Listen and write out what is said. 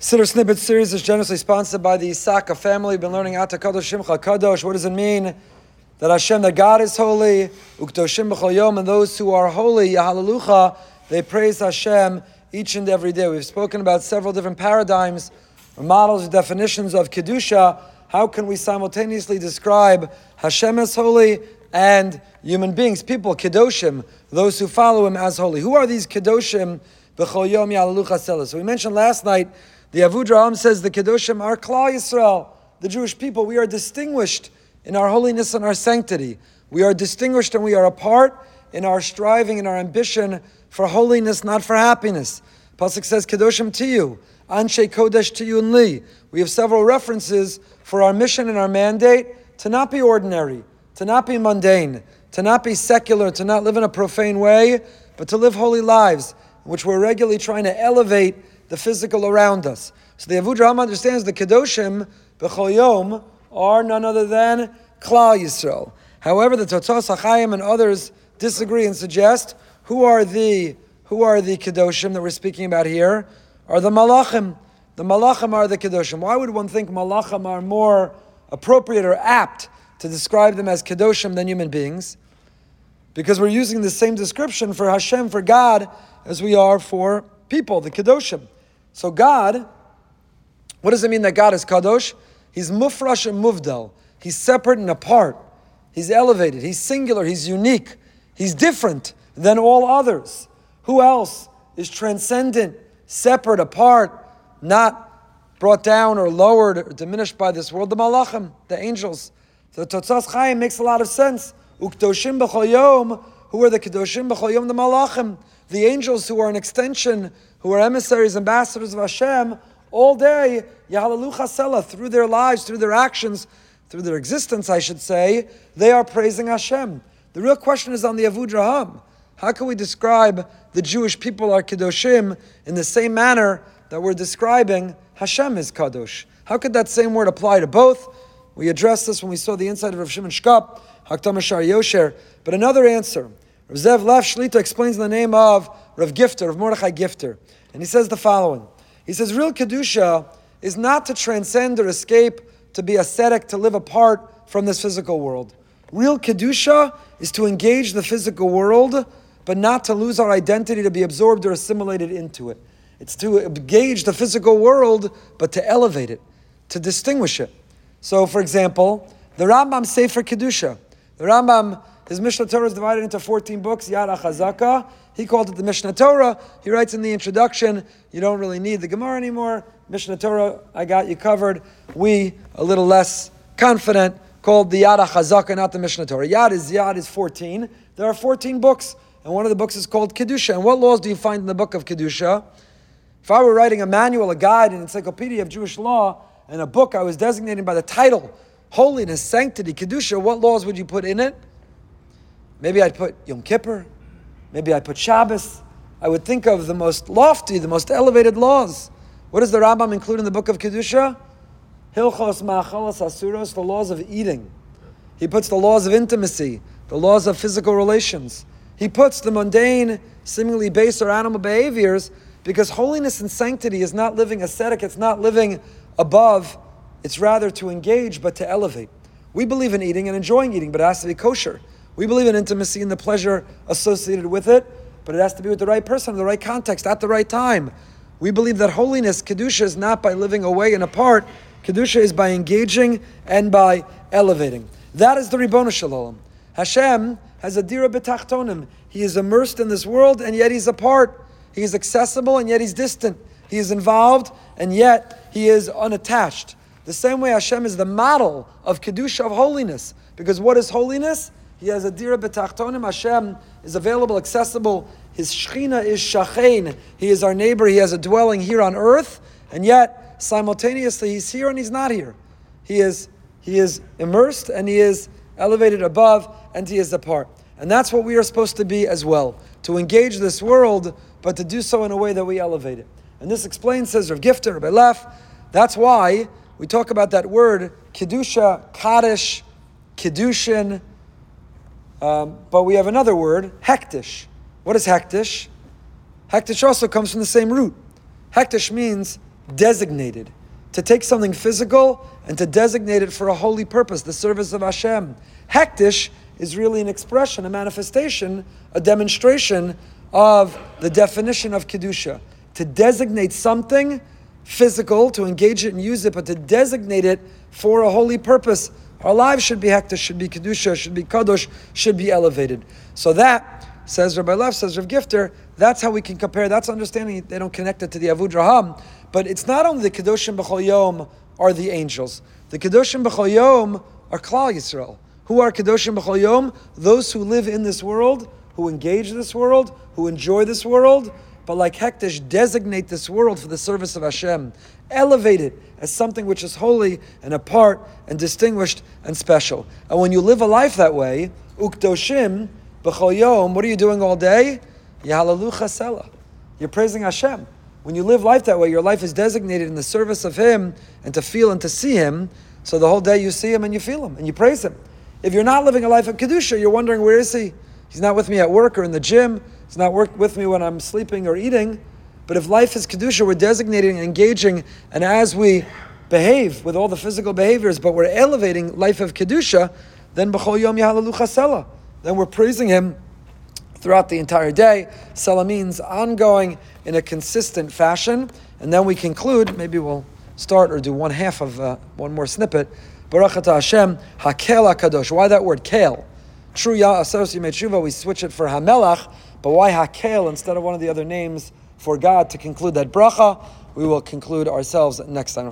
Siddur Snippet series is generously sponsored by the Saka family. We've been learning Ata Kadosh Shimcha Kadosh. What does it mean? That Hashem, that God is holy, Ukdoshim B'chol Yom, and those who are holy, Yahalalucha, they praise Hashem each and every day. We've spoken about several different paradigms, or models, or definitions of Kedusha. How can we simultaneously describe Hashem as holy and human beings, people, Kedoshim, those who follow Him as holy? Who are these Kedoshim? B'chol Yom Yahalalucha So we mentioned last night the Avudraham says the Kedoshim are Klal Yisrael, the Jewish people. We are distinguished in our holiness and our sanctity. We are distinguished and we are apart in our striving and our ambition for holiness, not for happiness. Pasuk says, Kedoshim to you, Anshe Kodesh to you and Li. We have several references for our mission and our mandate to not be ordinary, to not be mundane, to not be secular, to not live in a profane way, but to live holy lives, which we're regularly trying to elevate the physical around us. So the Avudraham understands the Kedoshim, B'chol Yom, are none other than Klal Yisrael. However, the Totos HaChaim and others disagree and suggest who are the who are the Kedoshim that we're speaking about here? Are the Malachim. The Malachim are the Kedoshim. Why would one think Malachim are more appropriate or apt to describe them as Kedoshim than human beings? Because we're using the same description for Hashem, for God, as we are for people, the Kedoshim. So God, what does it mean that God is kadosh? He's mufrash and muvdal. He's separate and apart. He's elevated. He's singular. He's unique. He's different than all others. Who else is transcendent, separate, apart, not brought down or lowered or diminished by this world? The malachim, the angels. So Totzas Chaim makes a lot of sense. Ukdoshim b'chol yom, who are the kedoshim b'chol yom? the malachim, the angels who are an extension who are emissaries, ambassadors of Hashem, all day, Yahalalu Chasela, through their lives, through their actions, through their existence, I should say, they are praising Hashem. The real question is on the Avudraham. How can we describe the Jewish people, our Kedoshim, in the same manner that we're describing Hashem is Kadosh? How could that same word apply to both? We addressed this when we saw the inside of Rav Shimon Shkop, Haktam Shar Yosher. But another answer. Rav Zev Leff Shlita explains the name of Rav Gifter, Rav Mordechai Gifter. And he says the following He says, Real Kedusha is not to transcend or escape, to be ascetic, to live apart from this physical world. Real Kedusha is to engage the physical world, but not to lose our identity, to be absorbed or assimilated into it. It's to engage the physical world, but to elevate it, to distinguish it. So, for example, the Rambam Sefer Kedusha. The Rambam, his Mishnah Torah is divided into 14 books, Yad HaChazaka, he called it the Mishnah Torah. He writes in the introduction, you don't really need the Gemara anymore. Mishnah Torah, I got you covered. We, a little less confident, called the Yad HaChazaka, not the Mishnah Torah. Yad is Yad is 14. There are 14 books, and one of the books is called Kedusha. And what laws do you find in the book of Kedusha? If I were writing a manual, a guide, an encyclopedia of Jewish law, and a book I was designating by the title, Holiness, Sanctity, Kedusha, what laws would you put in it? Maybe I'd put Yom Kippur, Maybe I'd put Shabbos. I would think of the most lofty, the most elevated laws. What does the Rambam include in the book of Kedusha? Hilchos ma'achalas asuros, the laws of eating. He puts the laws of intimacy, the laws of physical relations. He puts the mundane, seemingly base or animal behaviors because holiness and sanctity is not living ascetic, it's not living above, it's rather to engage but to elevate. We believe in eating and enjoying eating, but it has to be kosher. We believe in intimacy and the pleasure associated with it, but it has to be with the right person, the right context, at the right time. We believe that holiness, Kedusha, is not by living away and apart. Kedusha is by engaging and by elevating. That is the Ribbon Shalom. Hashem has a dira betachtonim. He is immersed in this world and yet he's apart. He is accessible and yet he's distant. He is involved and yet he is unattached. The same way Hashem is the model of Kedusha, of holiness. Because what is holiness? He has a dira betachtonim. Hashem is available, accessible. His shechina is shachein. He is our neighbor. He has a dwelling here on earth, and yet simultaneously he's here and he's not here. He is he is immersed and he is elevated above and he is apart. And that's what we are supposed to be as well. To engage this world, but to do so in a way that we elevate it. And this explains, says Rav Gifter, Rabbi Leff, that's why we talk about that word, Kedusha, Kaddish, Kedushin, um, but we have another word, hektish. What is hektish? Hektish also comes from the same root. Hektish means designated. To take something physical and to designate it for a holy purpose, the service of Hashem. Hektish is really an expression, a manifestation, a demonstration of the definition of Kedusha. To designate something physical, to engage it and use it, but to designate it for a holy purpose. Our lives should be hektish, should be kedusha, should be kadosh, should be elevated. So that says Rabbi Leff, says Rav Gifter, that's how we can compare. That's understanding. They don't connect it to the Avudraham, but it's not only the kedoshim b'chol yom are the angels. The kedoshim b'chol yom are Klal Yisrael. Who are kedoshim b'chol yom? Those who live in this world, who engage this world, who enjoy this world, but like Hektish, designate this world for the service of Hashem. Elevate it as something which is holy and apart and distinguished and special. And when you live a life that way, ukdoshim b'chol what are you doing all day? Yahalalu chasela. You're praising Hashem. When you live life that way, your life is designated in the service of Him and to feel and to see Him. So the whole day you see Him and you feel Him and you praise Him. If you're not living a life of Kedusha, you're wondering, where is He? He's not with me at work or in the gym. He's not with me when I'm sleeping or eating. But if life is Kedusha, we're designating and engaging, and as we behave with all the physical behaviors, but we're elevating life of Kedusha, then B'chol Yom. Then we're praising Him throughout the entire day. Sela means ongoing in a consistent fashion. And then we conclude, maybe we'll start or do one half of uh, one more snippet. Baruch Atah Hashem, Hakel HaKadosh. Why that word, Kel? Asos made Tshuva, we switch it for HaMelech, but why Hakel instead of one of the other names for God to conclude that bracha? We will conclude ourselves next time.